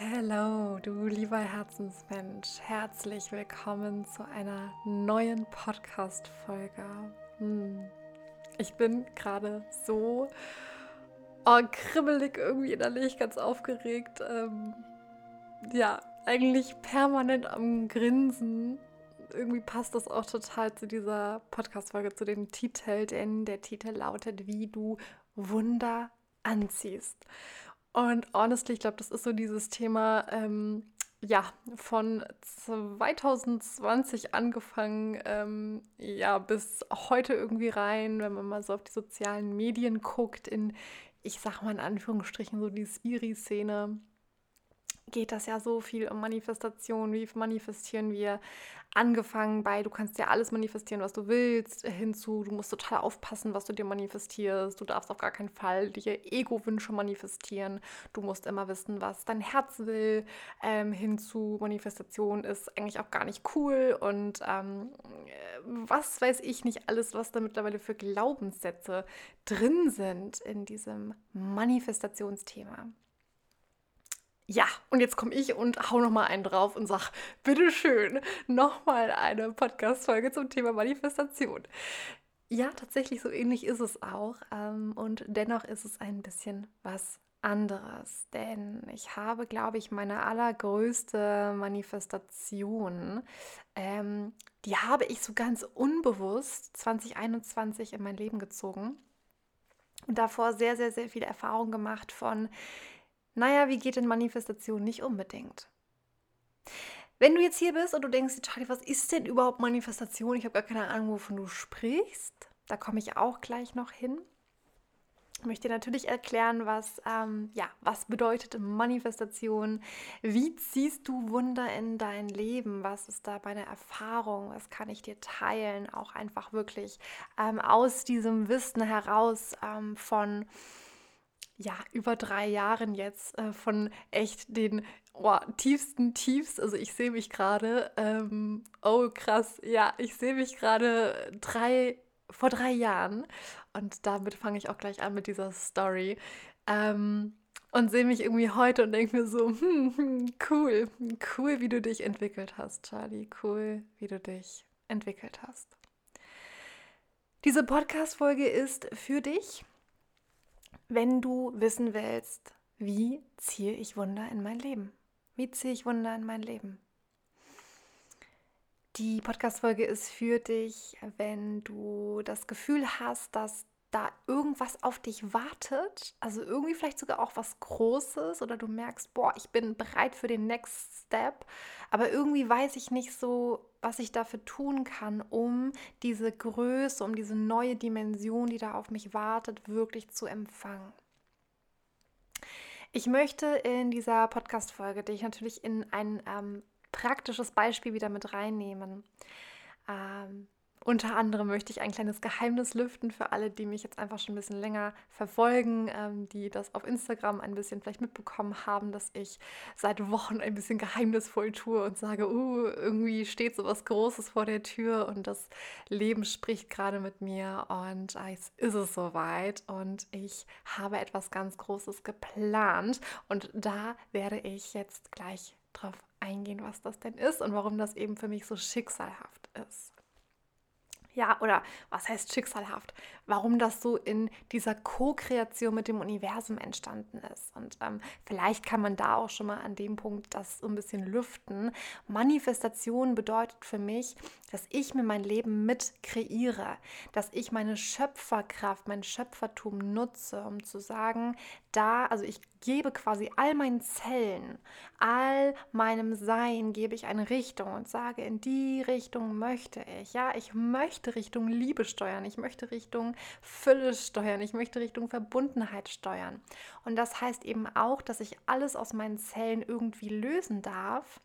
Hallo, du lieber Herzensmensch. Herzlich willkommen zu einer neuen Podcast-Folge. Hm. Ich bin gerade so oh, kribbelig irgendwie innerlich, ganz aufgeregt. Ähm, ja, eigentlich permanent am Grinsen. Irgendwie passt das auch total zu dieser Podcast-Folge, zu dem Titel, denn der Titel lautet, wie du Wunder anziehst. Und honestly, ich glaube, das ist so dieses Thema, ähm, ja, von 2020 angefangen, ähm, ja, bis heute irgendwie rein, wenn man mal so auf die sozialen Medien guckt, in, ich sag mal in Anführungsstrichen, so die Spiri-Szene geht das ja so viel um Manifestation. Wie manifestieren wir? Angefangen bei, du kannst ja alles manifestieren, was du willst, hinzu, du musst total aufpassen, was du dir manifestierst. Du darfst auf gar keinen Fall dir Ego-Wünsche manifestieren. Du musst immer wissen, was dein Herz will. Ähm, hinzu, Manifestation ist eigentlich auch gar nicht cool. Und ähm, was weiß ich nicht alles, was da mittlerweile für Glaubenssätze drin sind in diesem Manifestationsthema. Ja, und jetzt komme ich und hau nochmal einen drauf und sag, bitteschön, nochmal eine Podcast-Folge zum Thema Manifestation. Ja, tatsächlich so ähnlich ist es auch. Ähm, und dennoch ist es ein bisschen was anderes. Denn ich habe, glaube ich, meine allergrößte Manifestation, ähm, die habe ich so ganz unbewusst 2021 in mein Leben gezogen. Und davor sehr, sehr, sehr viel Erfahrung gemacht von naja, wie geht denn Manifestation nicht unbedingt? Wenn du jetzt hier bist und du denkst, Charlie, was ist denn überhaupt Manifestation? Ich habe gar keine Ahnung, wovon du sprichst. Da komme ich auch gleich noch hin. Ich möchte natürlich erklären, was, ähm, ja, was bedeutet Manifestation? Wie ziehst du Wunder in dein Leben? Was ist da meine Erfahrung? Was kann ich dir teilen? Auch einfach wirklich ähm, aus diesem Wissen heraus ähm, von ja, über drei Jahren jetzt äh, von echt den oh, tiefsten Tiefs. Also ich sehe mich gerade, ähm, oh krass, ja, ich sehe mich gerade drei, vor drei Jahren. Und damit fange ich auch gleich an mit dieser Story. Ähm, und sehe mich irgendwie heute und denke mir so, hm, hm, cool, cool, wie du dich entwickelt hast, Charlie. Cool, wie du dich entwickelt hast. Diese Podcast-Folge ist für dich wenn du wissen willst, wie ziehe ich Wunder in mein Leben? Wie ziehe ich Wunder in mein Leben? Die Podcast-Folge ist für dich, wenn du das Gefühl hast, dass da irgendwas auf dich wartet, also irgendwie vielleicht sogar auch was Großes oder du merkst, boah, ich bin bereit für den Next Step, aber irgendwie weiß ich nicht so, was ich dafür tun kann, um diese Größe, um diese neue Dimension, die da auf mich wartet, wirklich zu empfangen. Ich möchte in dieser Podcast-Folge dich natürlich in ein ähm, praktisches Beispiel wieder mit reinnehmen. Ähm, unter anderem möchte ich ein kleines Geheimnis lüften für alle, die mich jetzt einfach schon ein bisschen länger verfolgen, ähm, die das auf Instagram ein bisschen vielleicht mitbekommen haben, dass ich seit Wochen ein bisschen geheimnisvoll tue und sage, uh, irgendwie steht so was Großes vor der Tür und das Leben spricht gerade mit mir und jetzt ist es soweit und ich habe etwas ganz Großes geplant und da werde ich jetzt gleich drauf eingehen, was das denn ist und warum das eben für mich so schicksalhaft ist ja, oder was heißt schicksalhaft, warum das so in dieser Co-Kreation mit dem Universum entstanden ist. Und ähm, vielleicht kann man da auch schon mal an dem Punkt das so ein bisschen lüften. Manifestation bedeutet für mich, dass ich mir mein Leben mit kreiere, dass ich meine Schöpferkraft, mein Schöpfertum nutze, um zu sagen, da, also ich gebe quasi all meinen Zellen, all meinem Sein, gebe ich eine Richtung und sage, in die Richtung möchte ich. Ja, ich möchte Richtung Liebe steuern, ich möchte Richtung Fülle steuern, ich möchte Richtung Verbundenheit steuern. Und das heißt eben auch, dass ich alles aus meinen Zellen irgendwie lösen darf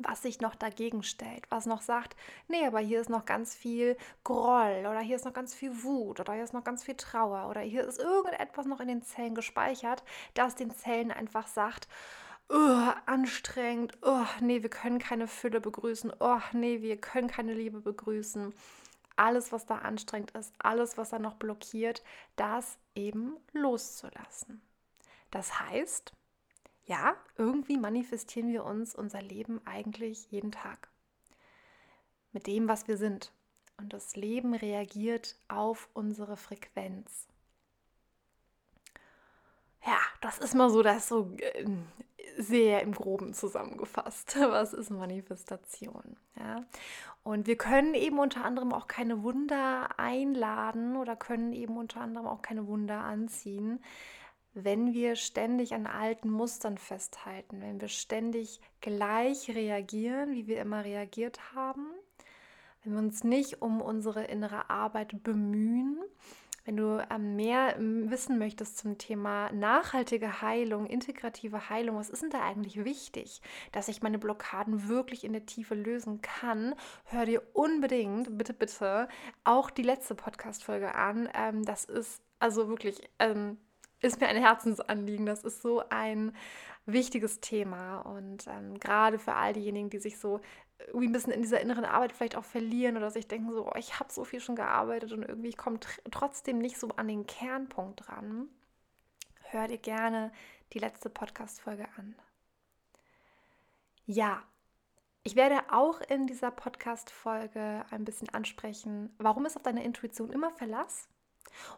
was sich noch dagegen stellt, was noch sagt, nee, aber hier ist noch ganz viel Groll oder hier ist noch ganz viel Wut oder hier ist noch ganz viel Trauer oder hier ist irgendetwas noch in den Zellen gespeichert, das den Zellen einfach sagt, oh, anstrengend, oh, nee, wir können keine Fülle begrüßen, oh, nee, wir können keine Liebe begrüßen. Alles, was da anstrengend ist, alles, was da noch blockiert, das eben loszulassen. Das heißt, Ja, irgendwie manifestieren wir uns unser Leben eigentlich jeden Tag. Mit dem, was wir sind. Und das Leben reagiert auf unsere Frequenz. Ja, das ist mal so das so äh, sehr im Groben zusammengefasst. Was ist Manifestation? Ja? Und wir können eben unter anderem auch keine Wunder einladen oder können eben unter anderem auch keine Wunder anziehen, wenn wir ständig an alten Mustern festhalten, wenn wir ständig gleich reagieren, wie wir immer reagiert haben, wenn wir uns nicht um unsere innere Arbeit bemühen, wenn du ähm, mehr ähm, wissen möchtest zum Thema nachhaltige Heilung, integrative Heilung, was ist denn da eigentlich wichtig, dass ich meine Blockaden wirklich in der Tiefe lösen kann, hör dir unbedingt, bitte, bitte, auch die letzte Podcast-Folge an. Ähm, das ist also wirklich, ist mir ein Herzensanliegen. Das ist so ein wichtiges Thema und ähm, gerade für all diejenigen, die sich so irgendwie ein bisschen in dieser inneren Arbeit vielleicht auch verlieren oder sich denken so, oh, ich habe so viel schon gearbeitet und irgendwie komme trotzdem nicht so an den Kernpunkt ran, hör dir gerne die letzte Podcast-Folge an. Ja, ich werde auch in dieser Podcast-Folge ein bisschen ansprechen, warum ist auf deine Intuition immer Verlass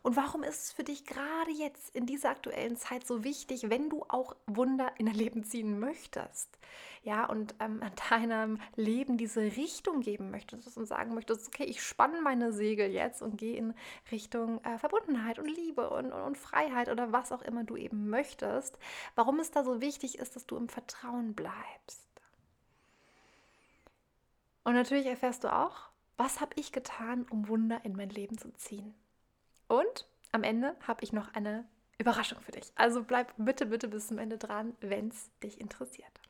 und warum ist es für dich gerade jetzt in dieser aktuellen Zeit so wichtig, wenn du auch Wunder in dein Leben ziehen möchtest? Ja, und ähm, deinem Leben diese Richtung geben möchtest und sagen möchtest, okay, ich spanne meine Segel jetzt und gehe in Richtung äh, Verbundenheit und Liebe und, und, und Freiheit oder was auch immer du eben möchtest. Warum es da so wichtig ist, dass du im Vertrauen bleibst. Und natürlich erfährst du auch, was habe ich getan, um Wunder in mein Leben zu ziehen. Und am Ende habe ich noch eine Überraschung für dich. Also bleib bitte, bitte bis zum Ende dran, wenn es dich interessiert.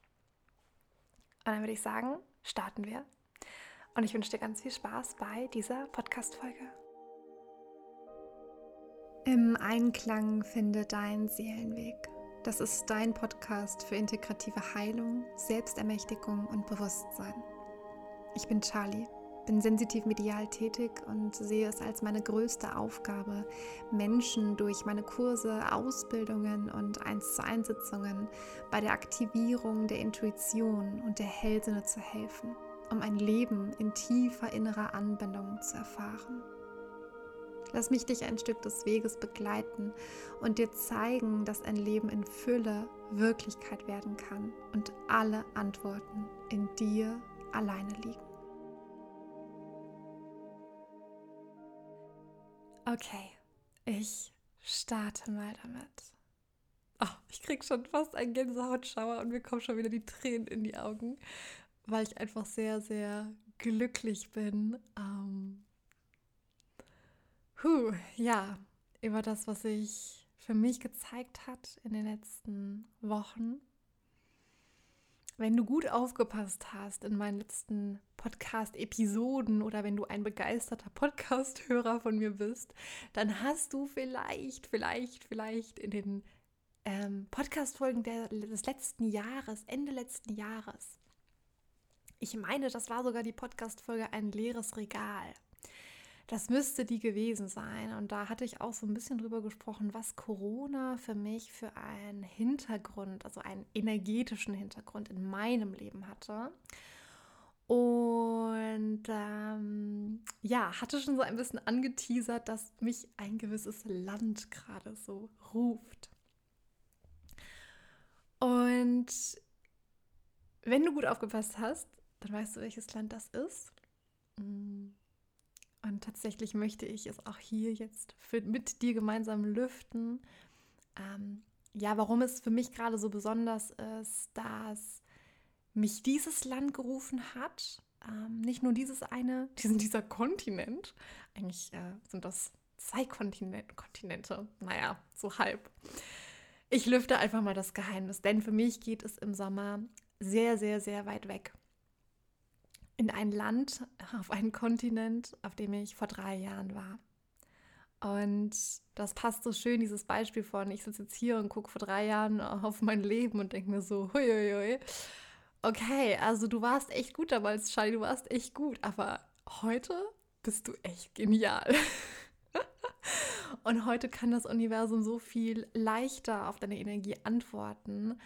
Und dann würde ich sagen, starten wir. Und ich wünsche dir ganz viel Spaß bei dieser Podcast-Folge. Im Einklang finde dein Seelenweg. Das ist dein Podcast für integrative Heilung, Selbstermächtigung und Bewusstsein. Ich bin Charlie bin sensitiv medial tätig und sehe es als meine größte Aufgabe, Menschen durch meine Kurse, Ausbildungen und 1 zu 1 Sitzungen bei der Aktivierung der Intuition und der Hellsinne zu helfen, um ein Leben in tiefer innerer Anbindung zu erfahren. Lass mich dich ein Stück des Weges begleiten und dir zeigen, dass ein Leben in Fülle Wirklichkeit werden kann und alle Antworten in dir alleine liegen. Okay, ich starte mal damit. Oh, ich krieg schon fast einen Gänsehautschauer und mir kommen schon wieder die Tränen in die Augen, weil ich einfach sehr, sehr glücklich bin. Ähm, huh, ja, über das, was sich für mich gezeigt hat in den letzten Wochen wenn du gut aufgepasst hast in meinen letzten Podcast-Episoden oder wenn du ein begeisterter Podcast-Hörer von mir bist, dann hast du vielleicht, vielleicht, vielleicht in den ähm, Podcast-Folgen des letzten Jahres, Ende letzten Jahres, ich meine, das war sogar die Podcast-Folge Ein leeres Regal das müsste die gewesen sein. Und da hatte ich auch so ein bisschen drüber gesprochen, was Corona für mich für einen Hintergrund, also einen energetischen Hintergrund in meinem Leben hatte. Und ähm, ja, hatte schon so ein bisschen angeteasert, dass mich ein gewisses Land gerade so ruft. Und wenn du gut aufgepasst hast, dann weißt du, welches Land das ist. Hm. Und tatsächlich möchte ich es auch hier jetzt für, mit dir gemeinsam lüften. Ähm, ja, warum es für mich gerade so besonders ist, dass mich dieses Land gerufen hat. Ähm, nicht nur dieses eine, diesen, dieser Kontinent. Eigentlich äh, sind das zwei Kontinent, Kontinente. Naja, so halb. Ich lüfte einfach mal das Geheimnis, denn für mich geht es im Sommer sehr, sehr, sehr weit weg in ein Land, auf einen Kontinent, auf dem ich vor drei Jahren war. Und das passt so schön, dieses Beispiel von, ich sitze jetzt hier und gucke vor drei Jahren auf mein Leben und denke mir so, huiuiui. Okay, also du warst echt gut damals, Charlie, du warst echt gut, aber heute bist du echt genial. und heute kann das Universum so viel leichter auf deine Energie antworten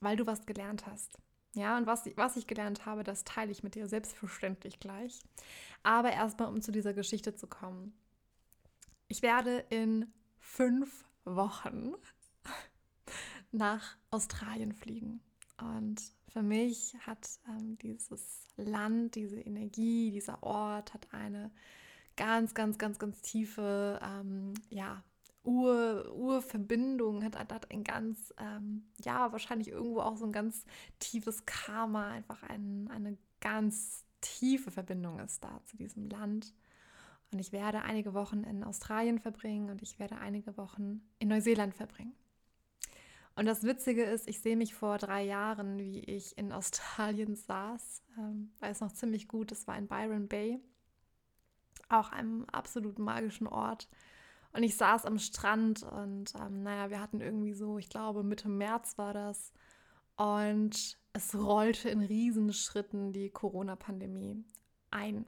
weil du was gelernt hast. Ja, und was, was ich gelernt habe, das teile ich mit dir selbstverständlich gleich. Aber erstmal, um zu dieser Geschichte zu kommen. Ich werde in fünf Wochen nach Australien fliegen. Und für mich hat ähm, dieses Land, diese Energie, dieser Ort hat eine ganz, ganz, ganz, ganz tiefe, ähm, ja, Ur, Urverbindung, hat, hat ein ganz, ähm, ja, wahrscheinlich irgendwo auch so ein ganz tiefes Karma, einfach ein, eine ganz tiefe Verbindung ist da zu diesem Land. Und ich werde einige Wochen in Australien verbringen und ich werde einige Wochen in Neuseeland verbringen. Und das Witzige ist, ich sehe mich vor drei Jahren, wie ich in Australien saß, ähm, weiß noch ziemlich gut, es war in Byron Bay, auch einem absolut magischen Ort. Und ich saß am Strand und ähm, naja, wir hatten irgendwie so, ich glaube Mitte März war das. Und es rollte in Riesenschritten die Corona-Pandemie ein.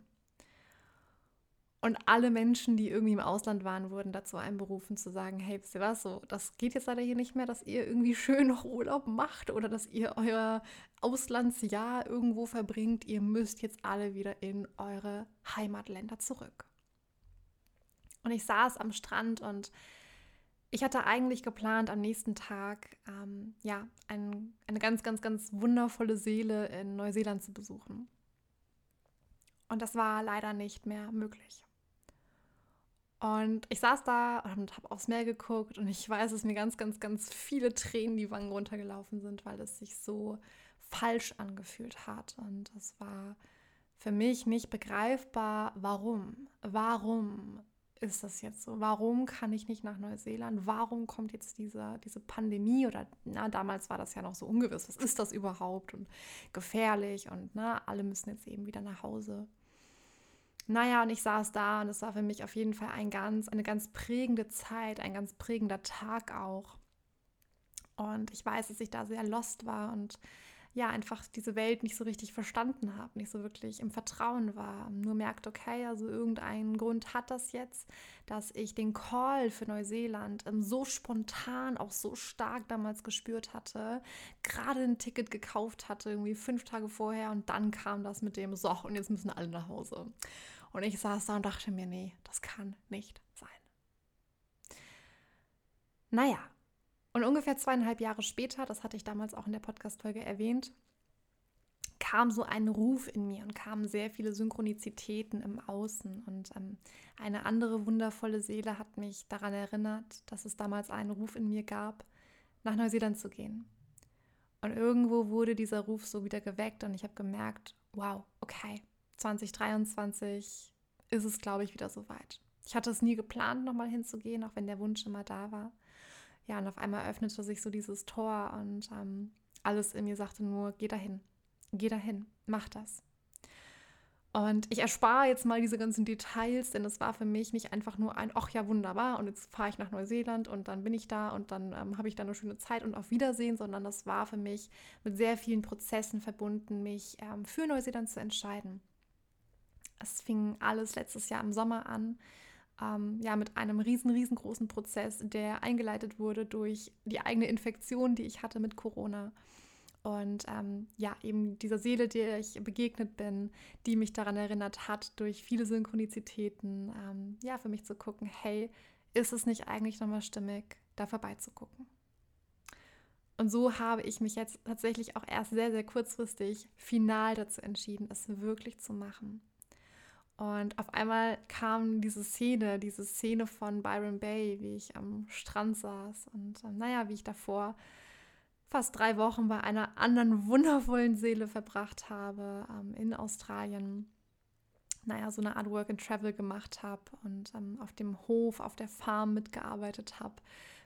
Und alle Menschen, die irgendwie im Ausland waren, wurden dazu einberufen zu sagen, hey, wisst ihr was, so, das geht jetzt leider hier nicht mehr, dass ihr irgendwie schön noch Urlaub macht oder dass ihr euer Auslandsjahr irgendwo verbringt. Ihr müsst jetzt alle wieder in eure Heimatländer zurück. Und ich saß am Strand und ich hatte eigentlich geplant, am nächsten Tag ähm, ja, ein, eine ganz, ganz, ganz wundervolle Seele in Neuseeland zu besuchen. Und das war leider nicht mehr möglich. Und ich saß da und habe aufs Meer geguckt und ich weiß, dass mir ganz, ganz, ganz viele Tränen die Wangen runtergelaufen sind, weil es sich so falsch angefühlt hat. Und es war für mich nicht begreifbar, warum. Warum ist das jetzt so? Warum kann ich nicht nach Neuseeland? Warum kommt jetzt diese, diese Pandemie? Oder na, damals war das ja noch so ungewiss. Was ist das überhaupt? Und gefährlich und na, alle müssen jetzt eben wieder nach Hause. Naja, und ich saß da und es war für mich auf jeden Fall ein ganz, eine ganz prägende Zeit, ein ganz prägender Tag auch. Und ich weiß, dass ich da sehr lost war und ja, einfach diese Welt nicht so richtig verstanden habe, nicht so wirklich im Vertrauen war. Nur merkt, okay, also irgendeinen Grund hat das jetzt, dass ich den Call für Neuseeland ähm, so spontan, auch so stark damals gespürt hatte, gerade ein Ticket gekauft hatte, irgendwie fünf Tage vorher und dann kam das mit dem, so, und jetzt müssen alle nach Hause. Und ich saß da und dachte mir, nee, das kann nicht sein. Naja, und ungefähr zweieinhalb Jahre später, das hatte ich damals auch in der Podcast-Folge erwähnt, kam so ein Ruf in mir und kamen sehr viele Synchronizitäten im Außen. Und ähm, eine andere wundervolle Seele hat mich daran erinnert, dass es damals einen Ruf in mir gab, nach Neuseeland zu gehen. Und irgendwo wurde dieser Ruf so wieder geweckt und ich habe gemerkt, wow, okay, 2023 ist es, glaube ich, wieder soweit. Ich hatte es nie geplant, nochmal hinzugehen, auch wenn der Wunsch immer da war. Ja, und auf einmal öffnete sich so dieses Tor und ähm, alles in mir sagte nur, geh dahin, geh dahin, mach das. Und ich erspare jetzt mal diese ganzen Details, denn es war für mich nicht einfach nur ein, ach ja, wunderbar, und jetzt fahre ich nach Neuseeland und dann bin ich da und dann ähm, habe ich da eine schöne Zeit und auf Wiedersehen, sondern das war für mich mit sehr vielen Prozessen verbunden, mich ähm, für Neuseeland zu entscheiden. Es fing alles letztes Jahr im Sommer an, ähm, ja, mit einem riesen, riesengroßen Prozess, der eingeleitet wurde durch die eigene Infektion, die ich hatte mit Corona. Und ähm, ja, eben dieser Seele, der ich begegnet bin, die mich daran erinnert hat, durch viele Synchronizitäten, ähm, ja, für mich zu gucken, hey, ist es nicht eigentlich nochmal stimmig, da vorbeizugucken? Und so habe ich mich jetzt tatsächlich auch erst sehr, sehr kurzfristig final dazu entschieden, es wirklich zu machen. Und auf einmal kam diese Szene, diese Szene von Byron Bay, wie ich am Strand saß und äh, naja, wie ich davor fast drei Wochen bei einer anderen wundervollen Seele verbracht habe ähm, in Australien. Naja, so eine Art Work and Travel gemacht habe und ähm, auf dem Hof, auf der Farm mitgearbeitet habe.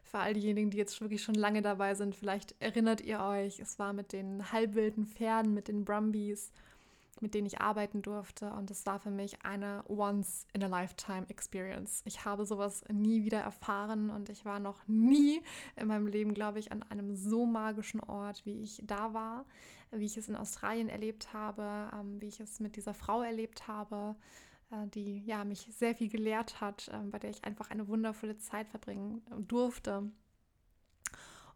Für all diejenigen, die jetzt wirklich schon lange dabei sind, vielleicht erinnert ihr euch, es war mit den halbwilden Pferden, mit den Brumbies mit denen ich arbeiten durfte. Und es war für mich eine Once-in-a-Lifetime-Experience. Ich habe sowas nie wieder erfahren und ich war noch nie in meinem Leben, glaube ich, an einem so magischen Ort, wie ich da war, wie ich es in Australien erlebt habe, ähm, wie ich es mit dieser Frau erlebt habe äh, die ja mich sehr viel gelehrt hat, äh, bei der ich einfach eine wundervolle Zeit verbringen durfte.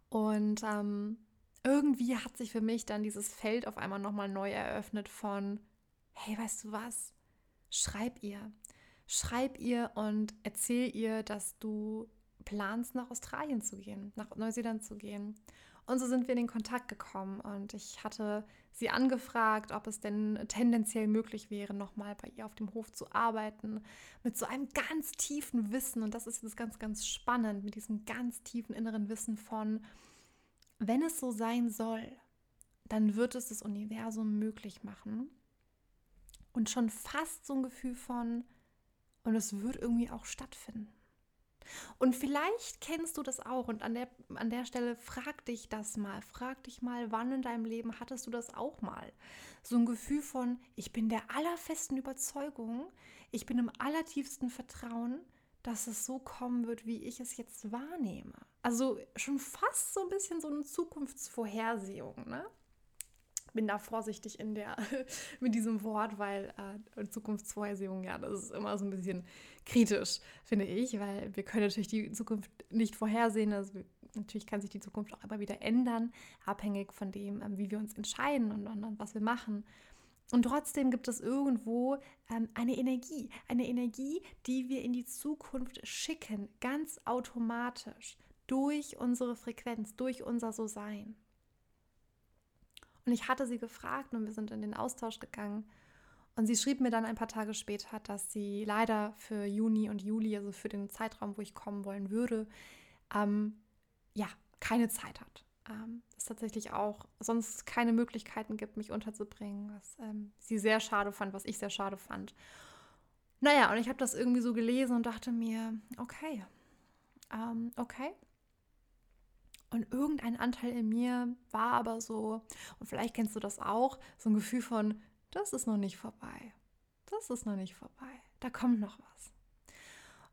Und ähm, irgendwie hat sich für mich dann dieses Feld auf einmal nochmal neu eröffnet von, hey, weißt du was? Schreib ihr. Schreib ihr und erzähl ihr, dass du planst, nach Australien zu gehen, nach Neuseeland zu gehen. Und so sind wir in den Kontakt gekommen und ich hatte sie angefragt, ob es denn tendenziell möglich wäre, nochmal bei ihr auf dem Hof zu arbeiten, mit so einem ganz tiefen Wissen. Und das ist jetzt ganz, ganz spannend, mit diesem ganz tiefen inneren Wissen von, wenn es so sein soll, dann wird es das Universum möglich machen. Und schon fast so ein Gefühl von, und es wird irgendwie auch stattfinden. Und vielleicht kennst du das auch und an der, an der Stelle frag dich das mal. Frag dich mal, wann in deinem Leben hattest du das auch mal? So ein Gefühl von, ich bin der allerfesten Überzeugung, ich bin im allertiefsten Vertrauen, dass es so kommen wird, wie ich es jetzt wahrnehme. Also schon fast so ein bisschen so eine Zukunftsvorhersehung, ne? bin da vorsichtig in der, mit diesem Wort, weil äh, Zukunftsvorhersehung, ja, das ist immer so ein bisschen kritisch, finde ich, weil wir können natürlich die Zukunft nicht vorhersehen. Also natürlich kann sich die Zukunft auch immer wieder ändern, abhängig von dem, ähm, wie wir uns entscheiden und, und, und, was wir machen. Und trotzdem gibt es irgendwo ähm, eine Energie, eine Energie, die wir in die Zukunft schicken, ganz automatisch, durch unsere Frequenz, durch unser So-Sein. Und ich hatte sie gefragt und wir sind in den Austausch gegangen. Und sie schrieb mir dann ein paar Tage später, dass sie leider für Juni und Juli, also für den Zeitraum, wo ich kommen wollen würde, ähm, ja, keine Zeit hat. Ähm, es tatsächlich auch sonst keine Möglichkeiten gibt, mich unterzubringen, was ähm, sie sehr schade fand, was ich sehr schade fand. Naja, und ich habe das irgendwie so gelesen und dachte mir, okay, ähm, okay, und irgendein Anteil in mir war aber so, und vielleicht kennst du das auch, so ein Gefühl von, das ist noch nicht vorbei. Das ist noch nicht vorbei. Da kommt noch was.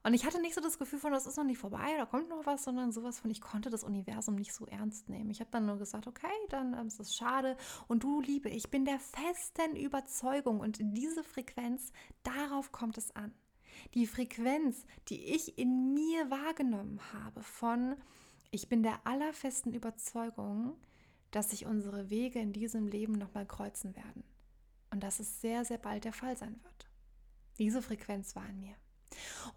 Und ich hatte nicht so das Gefühl von, das ist noch nicht vorbei, da kommt noch was, sondern sowas von, ich konnte das Universum nicht so ernst nehmen. Ich habe dann nur gesagt, okay, dann ähm, ist es schade. Und du, Liebe, ich bin der festen Überzeugung und diese Frequenz, darauf kommt es an. Die Frequenz, die ich in mir wahrgenommen habe von, ich bin der allerfesten Überzeugung, dass sich unsere Wege in diesem Leben nochmal kreuzen werden und dass es sehr, sehr bald der Fall sein wird. Diese Frequenz war in mir.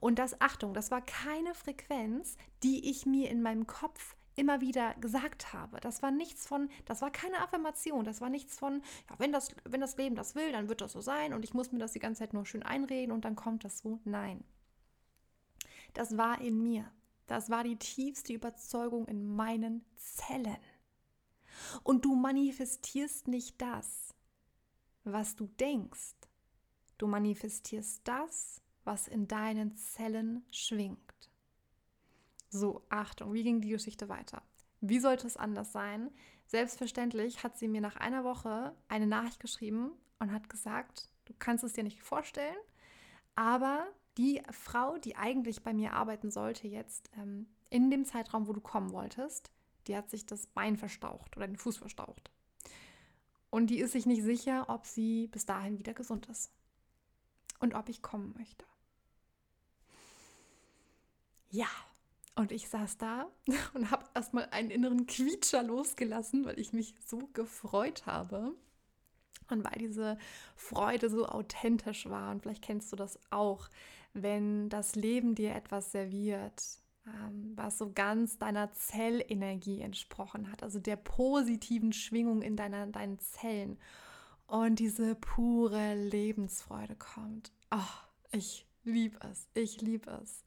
Und das, Achtung, das war keine Frequenz, die ich mir in meinem Kopf immer wieder gesagt habe. Das war nichts von, das war keine Affirmation, das war nichts von, ja, wenn das, wenn das Leben das will, dann wird das so sein und ich muss mir das die ganze Zeit nur schön einreden und dann kommt das so. Nein. Das war in mir. Das war die tiefste Überzeugung in meinen Zellen. Und du manifestierst nicht das, was du denkst. Du manifestierst das, was in deinen Zellen schwingt. So, Achtung, wie ging die Geschichte weiter? Wie sollte es anders sein? Selbstverständlich hat sie mir nach einer Woche eine Nachricht geschrieben und hat gesagt, du kannst es dir nicht vorstellen, aber die Frau, die eigentlich bei mir arbeiten sollte, jetzt ähm, in dem Zeitraum, wo du kommen wolltest, die hat sich das Bein verstaucht oder den Fuß verstaucht. Und die ist sich nicht sicher, ob sie bis dahin wieder gesund ist. Und ob ich kommen möchte. Ja, und ich saß da und habe erstmal einen inneren Quietscher losgelassen, weil ich mich so gefreut habe. Und weil diese Freude so authentisch war, und vielleicht kennst du das auch, wenn das Leben dir etwas serviert, ähm, was so ganz deiner Zellenergie entsprochen hat, also der positiven Schwingung in deiner, deinen Zellen und diese pure Lebensfreude kommt. Oh, ich liebe es, ich liebe es.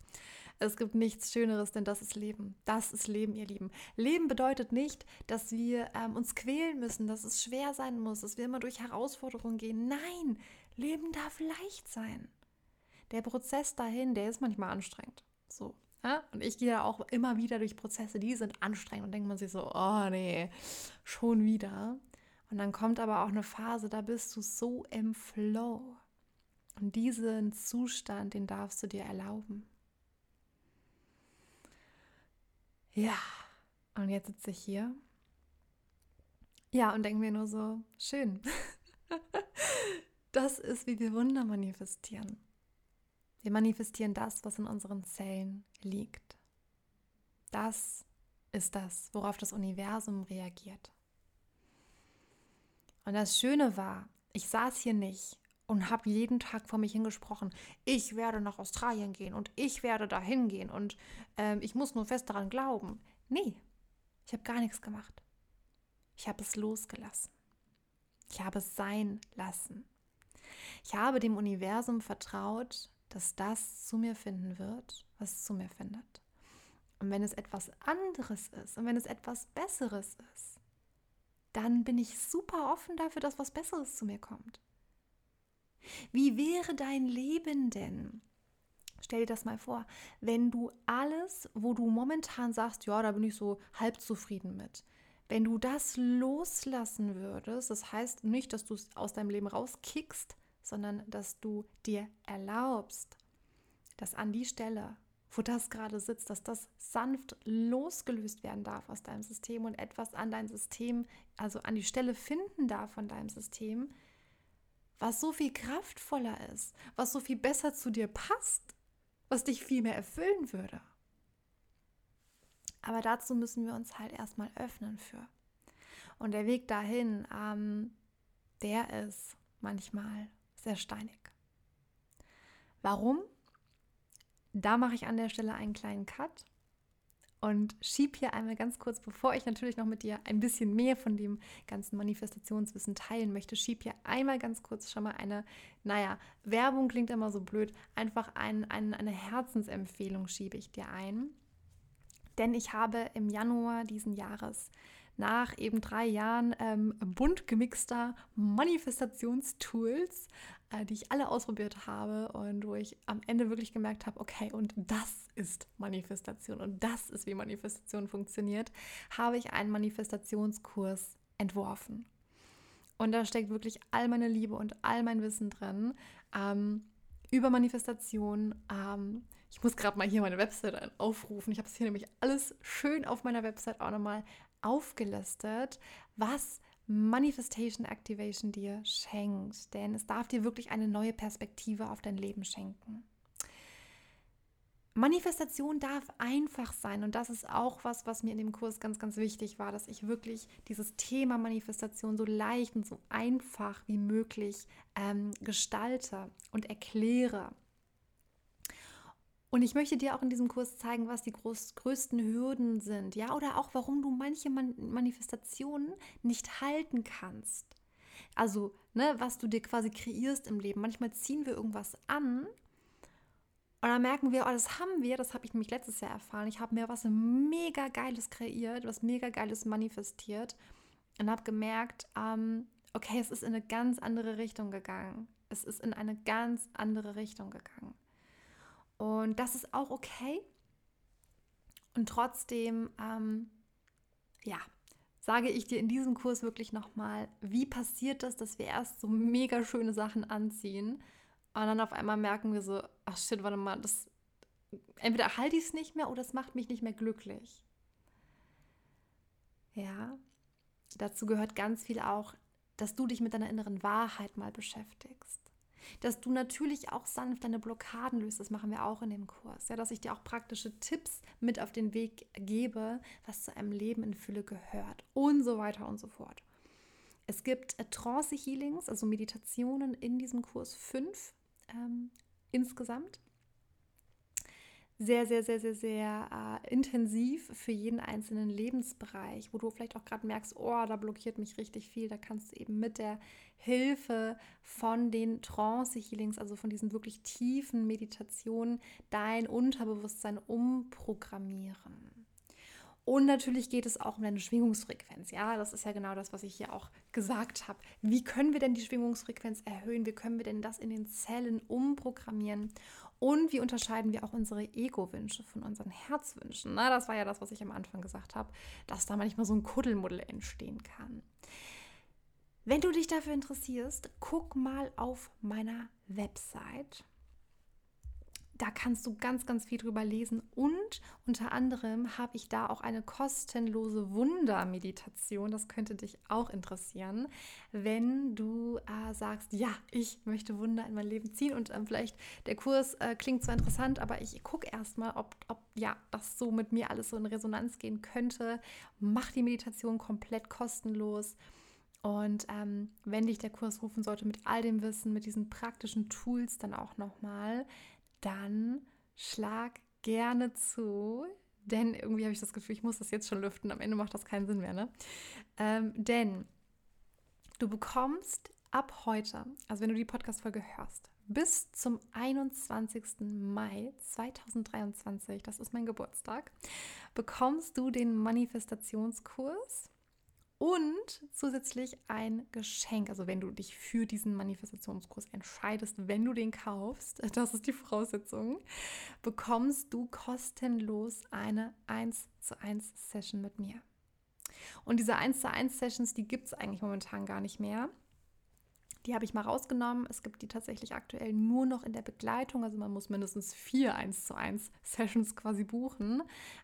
Es gibt nichts Schöneres, denn das ist Leben. Das ist Leben, ihr Lieben. Leben bedeutet nicht, dass wir ähm, uns quälen müssen, dass es schwer sein muss, dass wir immer durch Herausforderungen gehen. Nein, Leben darf leicht sein. Der Prozess dahin, der ist manchmal anstrengend. So. Ja? Und ich gehe ja auch immer wieder durch Prozesse, die sind anstrengend und denkt man sich so, oh nee, schon wieder. Und dann kommt aber auch eine Phase, da bist du so im Flow. Und diesen Zustand, den darfst du dir erlauben. Ja, und jetzt sitze ich hier. Ja, und denke mir nur so, schön. das ist, wie wir Wunder manifestieren. Wir manifestieren das, was in unseren Zellen liegt. Das ist das, worauf das Universum reagiert. Und das Schöne war, ich saß hier nicht und habe jeden Tag vor mich hingesprochen, ich werde nach Australien gehen und ich werde dahin gehen und ähm, ich muss nur fest daran glauben. Nee, ich habe gar nichts gemacht. Ich habe es losgelassen. Ich habe es sein lassen. Ich habe dem Universum vertraut, dass das zu mir finden wird, was zu mir findet. Und wenn es etwas anderes ist und wenn es etwas Besseres ist, dann bin ich super offen dafür, dass was Besseres zu mir kommt. Wie wäre dein Leben denn? Stell dir das mal vor, wenn du alles, wo du momentan sagst, ja, da bin ich so halb zufrieden mit, wenn du das loslassen würdest, das heißt nicht, dass du es aus deinem Leben rauskickst, sondern dass du dir erlaubst, dass an die Stelle, wo das gerade sitzt, dass das sanft losgelöst werden darf aus deinem System und etwas an dein System, also an die Stelle finden darf von deinem System, was so viel kraftvoller ist, was so viel besser zu dir passt, was dich viel mehr erfüllen würde. Aber dazu müssen wir uns halt erstmal öffnen für. Und der Weg dahin, ähm, der ist manchmal sehr steinig. Warum? Da mache ich an der Stelle einen kleinen Cut und schieb hier einmal ganz kurz, bevor ich natürlich noch mit dir ein bisschen mehr von dem ganzen Manifestationswissen teilen möchte, schieb hier einmal ganz kurz schon mal eine, naja, Werbung klingt immer so blöd, einfach ein, ein, eine Herzensempfehlung schiebe ich dir ein. Denn ich habe im Januar diesen Jahres nach eben drei Jahren ähm, bunt gemixter Manifestationstools, äh, die ich alle ausprobiert habe und wo ich am Ende wirklich gemerkt habe, okay, und das ist Manifestation und das ist, wie Manifestation funktioniert, habe ich einen Manifestationskurs entworfen. Und da steckt wirklich all meine Liebe und all mein Wissen drin ähm, über Manifestation. Ähm, ich muss gerade mal hier meine Website aufrufen. Ich habe es hier nämlich alles schön auf meiner Website auch nochmal aufgelistet, was Manifestation Activation dir schenkt. Denn es darf dir wirklich eine neue Perspektive auf dein Leben schenken. Manifestation darf einfach sein und das ist auch was, was mir in dem Kurs ganz, ganz wichtig war, dass ich wirklich dieses Thema Manifestation so leicht und so einfach wie möglich ähm, gestalte und erkläre. Und ich möchte dir auch in diesem Kurs zeigen, was die groß, größten Hürden sind, ja, oder auch warum du manche Man Manifestationen nicht halten kannst. Also, ne, was du dir quasi kreierst im Leben. Manchmal ziehen wir irgendwas an und dann merken wir, oh, das haben wir, das habe ich nämlich letztes Jahr erfahren. Ich habe mir was mega Geiles kreiert, was mega Geiles manifestiert und habe gemerkt, ähm, okay, es ist in eine ganz andere Richtung gegangen. Es ist in eine ganz andere Richtung gegangen. Und das ist auch okay. Und trotzdem, ähm, ja, sage ich dir in diesem Kurs wirklich nochmal, wie passiert das, dass wir erst so mega schöne Sachen anziehen und dann auf einmal merken wir so, ach shit, warte mal, das entweder halte ich es nicht mehr oder es macht mich nicht mehr glücklich. Ja, dazu gehört ganz viel auch, dass du dich mit deiner inneren Wahrheit mal beschäftigst dass du natürlich auch sanft deine Blockaden löst. Das machen wir auch in dem Kurs. Ja, dass ich dir auch praktische Tipps mit auf den Weg gebe, was zu einem Leben in Fülle gehört und so weiter und so fort. Es gibt äh, Trance-Healings, also Meditationen in diesem Kurs fünf ähm, insgesamt sehr, sehr, sehr, sehr, sehr äh, intensiv für jeden einzelnen Lebensbereich, wo du vielleicht auch gerade merkst, oh, da blockiert mich richtig viel. Da kannst du eben mit der Hilfe von den Trance-Healings, also von diesen wirklich tiefen Meditationen, dein Unterbewusstsein umprogrammieren. Und natürlich geht es auch um deine Schwingungsfrequenz. Ja, das ist ja genau das, was ich hier auch gesagt habe. Wie können wir denn die Schwingungsfrequenz erhöhen? Wie können wir denn das in den Zellen umprogrammieren? Und wie unterscheiden wir auch unsere Ego-Wünsche von unseren Herzwünschen? Na, das war ja das, was ich am Anfang gesagt habe, dass da manchmal so ein Kuddelmuddel entstehen kann. Wenn du dich dafür interessierst, guck mal auf meiner Website da kannst du ganz, ganz viel drüber lesen. Und unter anderem habe ich da auch eine kostenlose Wundermeditation. Das könnte dich auch interessieren, wenn du äh, sagst, ja, ich möchte Wunder in mein Leben ziehen. Und ähm, vielleicht der Kurs äh, klingt zwar interessant, aber ich gucke erstmal, ob, ob ja, das so mit mir alles so in Resonanz gehen könnte. Mach die Meditation komplett kostenlos. Und ähm, wenn dich der Kurs rufen sollte mit all dem Wissen, mit diesen praktischen Tools dann auch nochmal, dann schlag gerne zu. Denn irgendwie habe ich das Gefühl, ich muss das jetzt schon lüften. Am Ende macht das keinen Sinn mehr. Ne? Ähm, denn du bekommst ab heute, also wenn du die Podcast-Folge hörst, bis zum 21. Mai 2023, das ist mein Geburtstag, bekommst du den Manifestationskurs und zusätzlich ein Geschenk. Also wenn du dich für diesen Manifestationskurs entscheidest, wenn du den kaufst, das ist die Voraussetzung, bekommst du kostenlos eine 1 zu 1 Session mit mir. Und diese 1 zu 1 Sessions, die gibt es eigentlich momentan gar nicht mehr. Die habe ich mal rausgenommen. Es gibt die tatsächlich aktuell nur noch in der Begleitung. Also man muss mindestens vier 1 zu 1 Sessions quasi buchen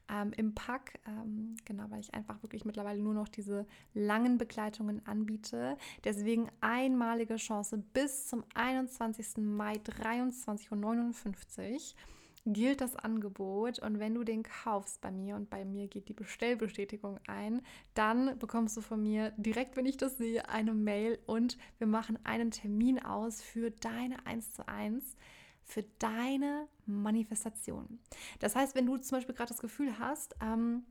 ähm, im Pack. Ähm, genau, weil ich einfach wirklich mittlerweile nur noch diese langen Begleitungen anbiete. Deswegen einmalige Chance bis zum 21. Mai 23.59 Uhr gilt das Angebot und wenn du den kaufst bei mir und bei mir geht die Bestellbestätigung ein, dann bekommst du von mir direkt, wenn ich das sehe, eine Mail und wir machen einen Termin aus für deine 1 zu 1 für deine Manifestation. Das heißt, wenn du zum Beispiel gerade das Gefühl hast, ähm,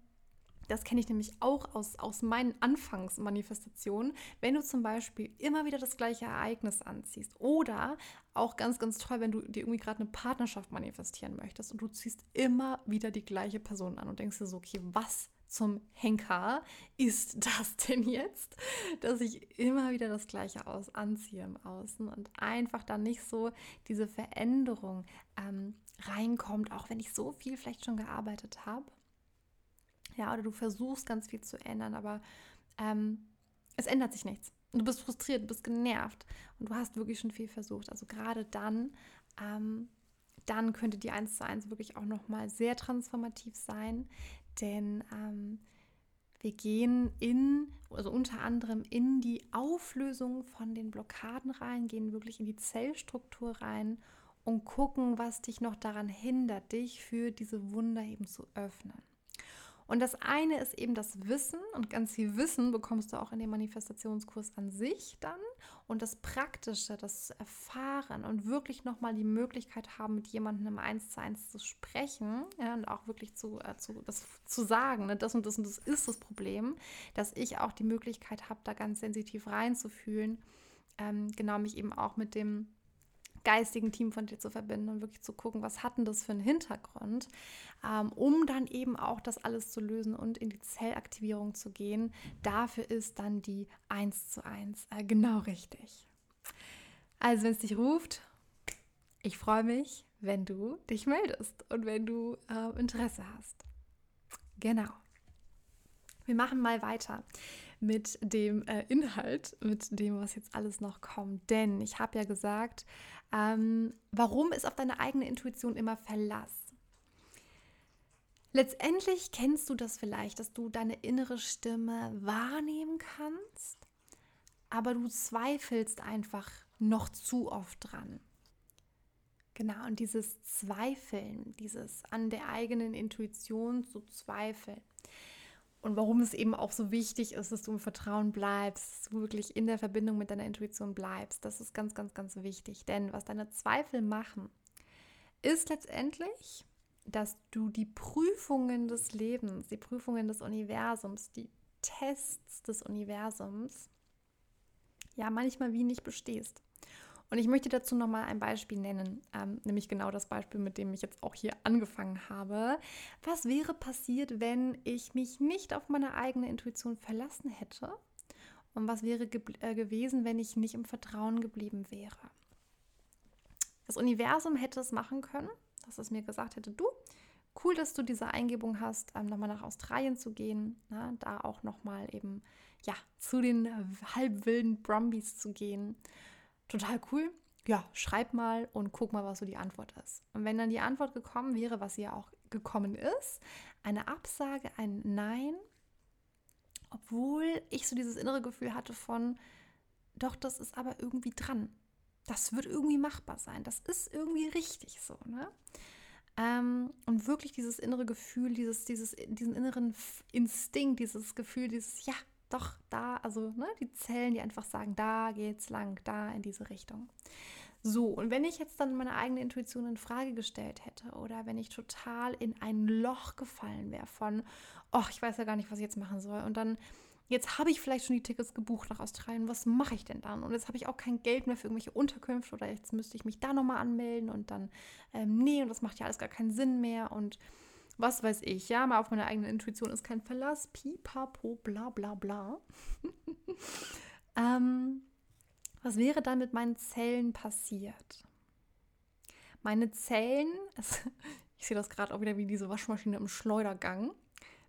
das kenne ich nämlich auch aus, aus meinen Anfangsmanifestationen. Wenn du zum Beispiel immer wieder das gleiche Ereignis anziehst oder auch ganz, ganz toll, wenn du dir irgendwie gerade eine Partnerschaft manifestieren möchtest und du ziehst immer wieder die gleiche Person an und denkst dir so, okay, was zum Henker ist das denn jetzt, dass ich immer wieder das Gleiche aus anziehe im Außen und einfach dann nicht so diese Veränderung ähm, reinkommt, auch wenn ich so viel vielleicht schon gearbeitet habe ja, oder du versuchst ganz viel zu ändern, aber ähm, es ändert sich nichts. Du bist frustriert, du bist genervt und du hast wirklich schon viel versucht. Also gerade dann, ähm, dann könnte die 1 zu 1 wirklich auch nochmal sehr transformativ sein, denn ähm, wir gehen in, also unter anderem in die Auflösung von den Blockaden rein, gehen wirklich in die Zellstruktur rein und gucken, was dich noch daran hindert, dich für diese Wunder eben zu öffnen. Und das eine ist eben das Wissen und ganz viel Wissen bekommst du auch in dem Manifestationskurs an sich dann. Und das Praktische, das Erfahren und wirklich nochmal die Möglichkeit haben, mit jemandem im Eins zu Eins zu sprechen ja, und auch wirklich zu, äh, zu, das, zu sagen, ne, das und das und das ist das Problem, dass ich auch die Möglichkeit habe, da ganz sensitiv reinzufühlen, ähm, genau mich eben auch mit dem geistigen Team von dir zu verbinden und wirklich zu gucken, was hat denn das für einen Hintergrund, ähm, um dann eben auch das alles zu lösen und in die Zellaktivierung zu gehen. Dafür ist dann die 1 zu 1 äh, genau richtig. Also wenn es dich ruft, ich freue mich, wenn du dich meldest und wenn du äh, Interesse hast. Genau. Wir machen mal weiter mit dem äh, Inhalt, mit dem, was jetzt alles noch kommt. Denn ich habe ja gesagt, ähm, warum ist auf deine eigene Intuition immer Verlass? Letztendlich kennst du das vielleicht, dass du deine innere Stimme wahrnehmen kannst, aber du zweifelst einfach noch zu oft dran. Genau, und dieses Zweifeln, dieses an der eigenen Intuition zu zweifeln, und warum es eben auch so wichtig ist, dass du im Vertrauen bleibst, dass du wirklich in der Verbindung mit deiner Intuition bleibst. Das ist ganz, ganz, ganz wichtig. Denn was deine Zweifel machen, ist letztendlich, dass du die Prüfungen des Lebens, die Prüfungen des Universums, die Tests des Universums, ja manchmal wie nicht bestehst. Und ich möchte dazu nochmal ein Beispiel nennen, ähm, nämlich genau das Beispiel, mit dem ich jetzt auch hier angefangen habe. Was wäre passiert, wenn ich mich nicht auf meine eigene Intuition verlassen hätte? Und was wäre ge äh, gewesen, wenn ich nicht im Vertrauen geblieben wäre? Das Universum hätte es machen können, dass es mir gesagt hätte, du, cool, dass du diese Eingebung hast, ähm, nochmal nach Australien zu gehen, na, da auch nochmal eben, ja, zu den halbwilden Brumbies zu gehen total cool. Ja, schreib mal und guck mal, was so die Antwort ist. Und wenn dann die Antwort gekommen wäre, was ja auch gekommen ist, eine Absage, ein Nein, obwohl ich so dieses innere Gefühl hatte von, doch, das ist aber irgendwie dran. Das wird irgendwie machbar sein. Das ist irgendwie richtig so. Ne? Ähm, und wirklich dieses innere Gefühl, dieses, dieses, diesen inneren Instinkt, dieses Gefühl, dieses, ja, doch, da, also ne, die Zellen, die einfach sagen, da geht's lang, da in diese Richtung. So, und wenn ich jetzt dann meine eigene Intuition in Frage gestellt hätte oder wenn ich total in ein Loch gefallen wäre von, ach, ich weiß ja gar nicht, was ich jetzt machen soll und dann jetzt habe ich vielleicht schon die Tickets gebucht nach Australien, was mache ich denn dann? Und jetzt habe ich auch kein Geld mehr für irgendwelche Unterkünfte oder jetzt müsste ich mich da nochmal anmelden und dann, ähm, nee, und das macht ja alles gar keinen Sinn mehr und was weiß ich, ja, mal auf meine eigene Intuition ist kein Verlass, pipapo, bla bla bla. ähm, was wäre dann mit meinen Zellen passiert? Meine Zellen, ich sehe das gerade auch wieder wie diese Waschmaschine im Schleudergang,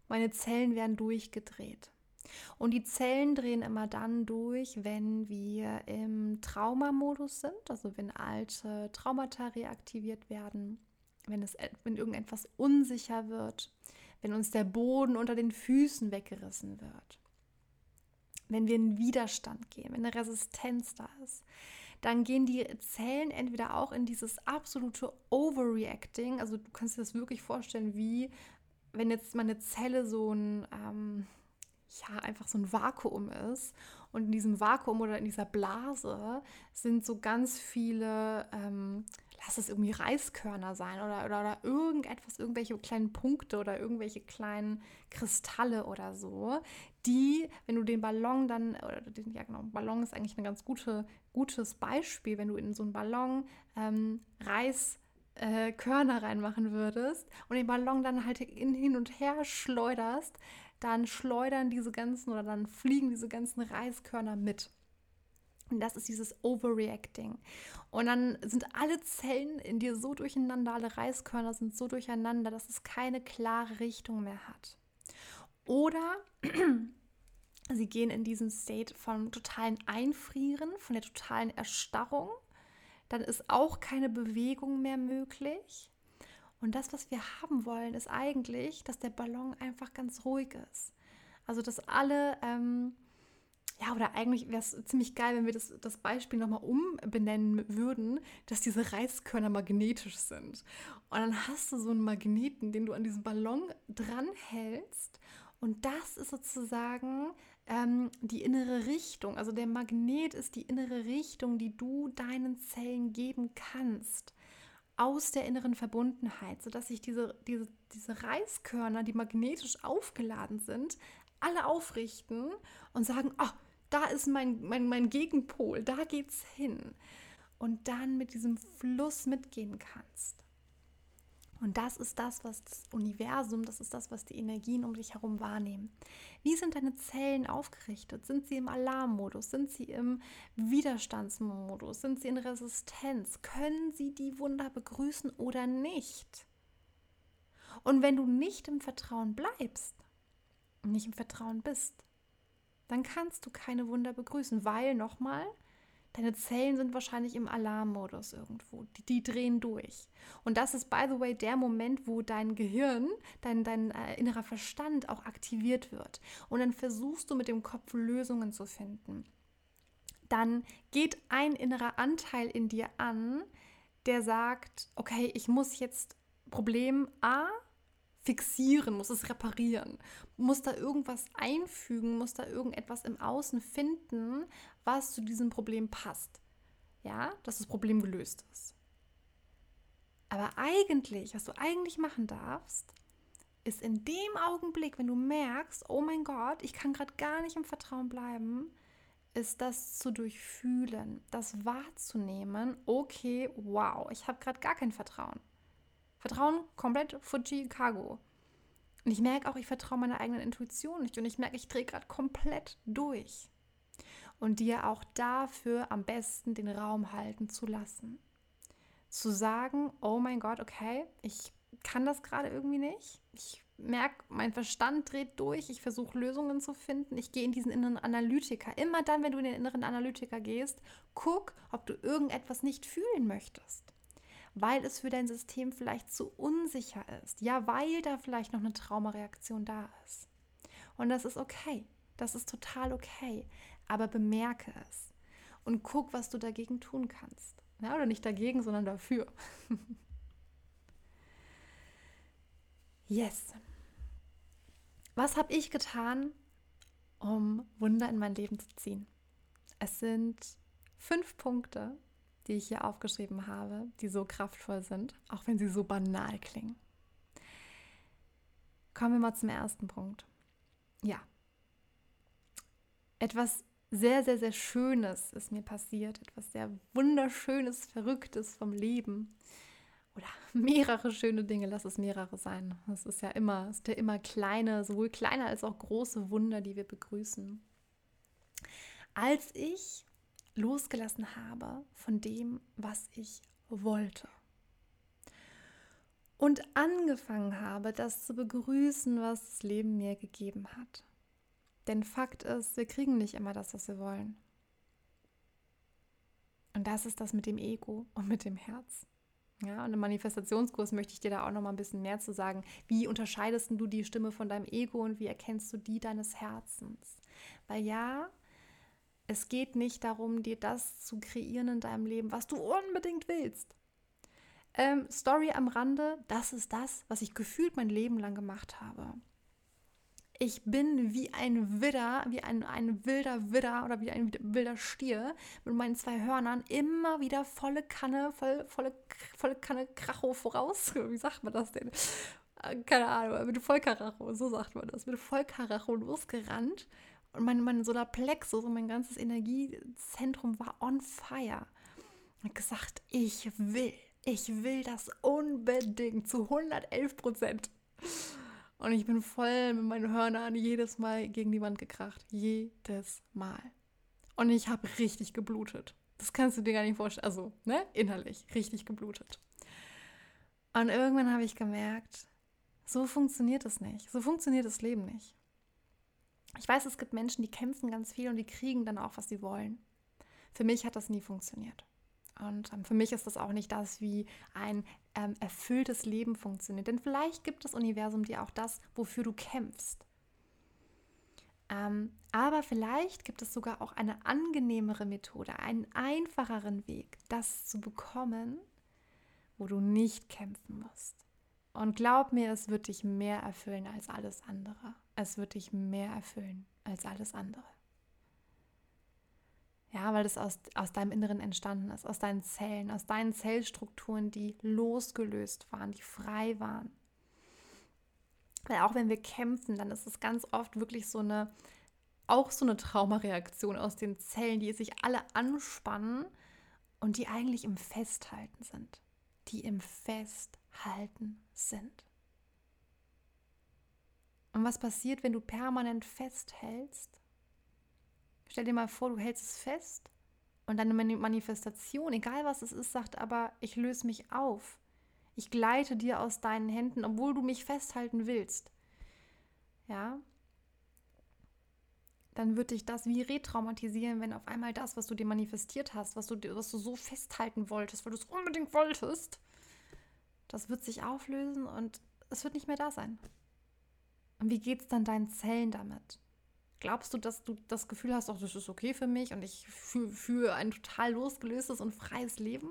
meine Zellen werden durchgedreht. Und die Zellen drehen immer dann durch, wenn wir im Traumamodus sind, also wenn alte Traumata reaktiviert werden wenn, es, wenn irgendetwas unsicher wird, wenn uns der Boden unter den Füßen weggerissen wird, wenn wir in Widerstand gehen, wenn eine Resistenz da ist, dann gehen die Zellen entweder auch in dieses absolute Overreacting, also du kannst dir das wirklich vorstellen, wie wenn jetzt meine Zelle so ein, ähm, ja, einfach so ein Vakuum ist und in diesem Vakuum oder in dieser Blase sind so ganz viele ähm, lass es irgendwie Reiskörner sein oder, oder, oder irgendetwas, irgendwelche kleinen Punkte oder irgendwelche kleinen Kristalle oder so, die, wenn du den Ballon dann, oder den, ja genau, Ballon ist eigentlich ein ganz gute, gutes Beispiel, wenn du in so einen Ballon ähm, Reis äh, Körner reinmachen würdest und den Ballon dann halt in, hin und her schleuderst, dann schleudern diese ganzen oder dann fliegen diese ganzen Reiskörner mit. Und das ist dieses Overreacting. Und dann sind alle Zellen in dir so durcheinander, alle Reiskörner sind so durcheinander, dass es keine klare Richtung mehr hat. Oder sie gehen in diesen State von totalen Einfrieren, von der totalen Erstarrung. Dann ist auch keine Bewegung mehr möglich. Und das, was wir haben wollen, ist eigentlich, dass der Ballon einfach ganz ruhig ist. Also, dass alle ähm, ja, oder eigentlich wäre es ziemlich geil, wenn wir das, das Beispiel nochmal umbenennen würden, dass diese Reiskörner magnetisch sind. Und dann hast du so einen Magneten, den du an diesem Ballon dranhältst. Und das ist sozusagen ähm, die innere Richtung. Also der Magnet ist die innere Richtung, die du deinen Zellen geben kannst aus der inneren Verbundenheit, sodass sich diese, diese, diese Reiskörner, die magnetisch aufgeladen sind, alle aufrichten und sagen, oh, da ist mein, mein, mein Gegenpol, da geht's hin. Und dann mit diesem Fluss mitgehen kannst. Und das ist das, was das Universum, das ist das, was die Energien um dich herum wahrnehmen. Wie sind deine Zellen aufgerichtet? Sind sie im Alarmmodus? Sind sie im Widerstandsmodus? Sind sie in Resistenz? Können sie die Wunder begrüßen oder nicht? Und wenn du nicht im Vertrauen bleibst, nicht im Vertrauen bist, dann kannst du keine Wunder begrüßen, weil nochmal, deine Zellen sind wahrscheinlich im Alarmmodus irgendwo. Die, die, drehen durch. Und das ist, by the way, der Moment, wo dein Gehirn, dein, dein äh, innerer Verstand auch aktiviert wird. Und dann versuchst du mit dem Kopf Lösungen zu finden. Dann geht ein innerer Anteil in dir an, der sagt, okay, ich muss jetzt Problem A fixieren, muss es reparieren, muss da irgendwas einfügen, muss da irgendetwas im Außen finden, was zu diesem Problem passt. Ja, dass das Problem gelöst ist. Aber eigentlich, was du eigentlich machen darfst, ist in dem Augenblick, wenn du merkst, oh mein Gott, ich kann gerade gar nicht im Vertrauen bleiben, ist das zu durchfühlen, das wahrzunehmen, okay, wow, ich habe gerade gar kein Vertrauen. Vertrauen komplett Fuji Cargo. Und ich merke auch, ich vertraue meiner eigenen Intuition nicht. Und ich merke, ich drehe gerade komplett durch. Und dir auch dafür am besten den Raum halten zu lassen. Zu sagen, oh mein Gott, okay, ich kann das gerade irgendwie nicht. Ich merke, mein Verstand dreht durch. Ich versuche Lösungen zu finden. Ich gehe in diesen inneren Analytiker. Immer dann, wenn du in den inneren Analytiker gehst, guck, ob du irgendetwas nicht fühlen möchtest weil es für dein System vielleicht zu unsicher ist. Ja, weil da vielleicht noch eine Traumareaktion da ist. Und das ist okay. Das ist total okay. Aber bemerke es und guck, was du dagegen tun kannst. Ja, oder nicht dagegen, sondern dafür. yes. Was habe ich getan, um Wunder in mein Leben zu ziehen. Es sind fünf Punkte, die ich hier aufgeschrieben habe, die so kraftvoll sind, auch wenn sie so banal klingen. Kommen wir mal zum ersten Punkt. Ja. Etwas sehr, sehr, sehr Schönes ist mir passiert. Etwas sehr Wunderschönes, Verrücktes vom Leben. Oder mehrere schöne Dinge, lass es mehrere sein. Es ist ja immer, es ist ja immer kleine, sowohl kleine als auch große Wunder, die wir begrüßen. Als ich losgelassen habe von dem, was ich wollte. Und angefangen habe, das zu begrüßen, was das Leben mir gegeben hat. Denn Fakt ist, wir kriegen nicht immer das, was wir wollen. Und das ist das mit dem Ego und mit dem Herz. Ja, und im Manifestationskurs möchte ich dir da auch noch mal ein bisschen mehr zu sagen. Wie unterscheidest du die Stimme von deinem Ego und wie erkennst du die deines Herzens? Weil ja, es geht nicht darum, dir das zu kreieren in deinem Leben, was du unbedingt willst. Ähm, Story am Rande, das ist das, was ich gefühlt mein Leben lang gemacht habe. Ich bin wie ein Widder, wie ein, ein wilder Widder oder wie ein wilder Stier mit meinen zwei Hörnern immer wieder volle Kanne, voll, volle, volle Kanne Kracho voraus. Wie sagt man das denn? Äh, keine Ahnung, mit Vollkaracho, so sagt man das, mit Vollkaracho losgerannt und mein, mein Solarplexus und mein ganzes Energiezentrum war on fire. Ich gesagt, ich will, ich will das unbedingt zu 111 Prozent. Und ich bin voll mit meinen Hörnern jedes Mal gegen die Wand gekracht. Jedes Mal. Und ich habe richtig geblutet. Das kannst du dir gar nicht vorstellen. Also, ne, innerlich richtig geblutet. Und irgendwann habe ich gemerkt, so funktioniert es nicht. So funktioniert das Leben nicht. Ich weiß, es gibt Menschen, die kämpfen ganz viel und die kriegen dann auch, was sie wollen. Für mich hat das nie funktioniert. Und ähm, für mich ist das auch nicht das, wie ein ähm, erfülltes Leben funktioniert. Denn vielleicht gibt das Universum dir auch das, wofür du kämpfst. Ähm, aber vielleicht gibt es sogar auch eine angenehmere Methode, einen einfacheren Weg, das zu bekommen, wo du nicht kämpfen musst. Und glaub mir, es wird dich mehr erfüllen als alles andere. Es wird dich mehr erfüllen als alles andere. Ja, weil das aus, aus deinem Inneren entstanden ist, aus deinen Zellen, aus deinen Zellstrukturen, die losgelöst waren, die frei waren. Weil auch wenn wir kämpfen, dann ist es ganz oft wirklich so eine, auch so eine Traumareaktion aus den Zellen, die sich alle anspannen und die eigentlich im Festhalten sind. Die im Festhalten sind. Und was passiert, wenn du permanent festhältst? Stell dir mal vor, du hältst es fest und deine Manifestation, egal was es ist, sagt aber, ich löse mich auf. Ich gleite dir aus deinen Händen, obwohl du mich festhalten willst. Ja? Dann wird dich das wie retraumatisieren, wenn auf einmal das, was du dir manifestiert hast, was du, was du so festhalten wolltest, weil du es unbedingt wolltest, das wird sich auflösen und es wird nicht mehr da sein. Und wie geht es dann deinen Zellen damit? Glaubst du, dass du das Gefühl hast, auch das ist okay für mich und ich fühle für ein total losgelöstes und freies Leben?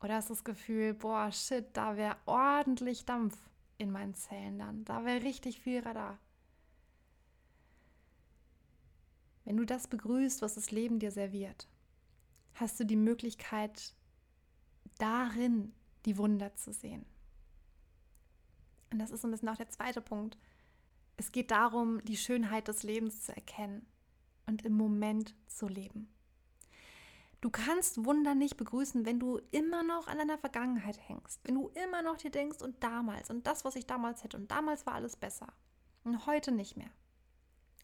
Oder hast du das Gefühl, boah, shit, da wäre ordentlich Dampf in meinen Zellen dann. Da wäre richtig viel Radar. Wenn du das begrüßt, was das Leben dir serviert, hast du die Möglichkeit, darin die Wunder zu sehen. Und das ist so ein bisschen auch der zweite Punkt. Es geht darum, die Schönheit des Lebens zu erkennen und im Moment zu leben. Du kannst Wunder nicht begrüßen, wenn du immer noch an deiner Vergangenheit hängst, wenn du immer noch dir denkst und damals und das, was ich damals hätte und damals war alles besser und heute nicht mehr.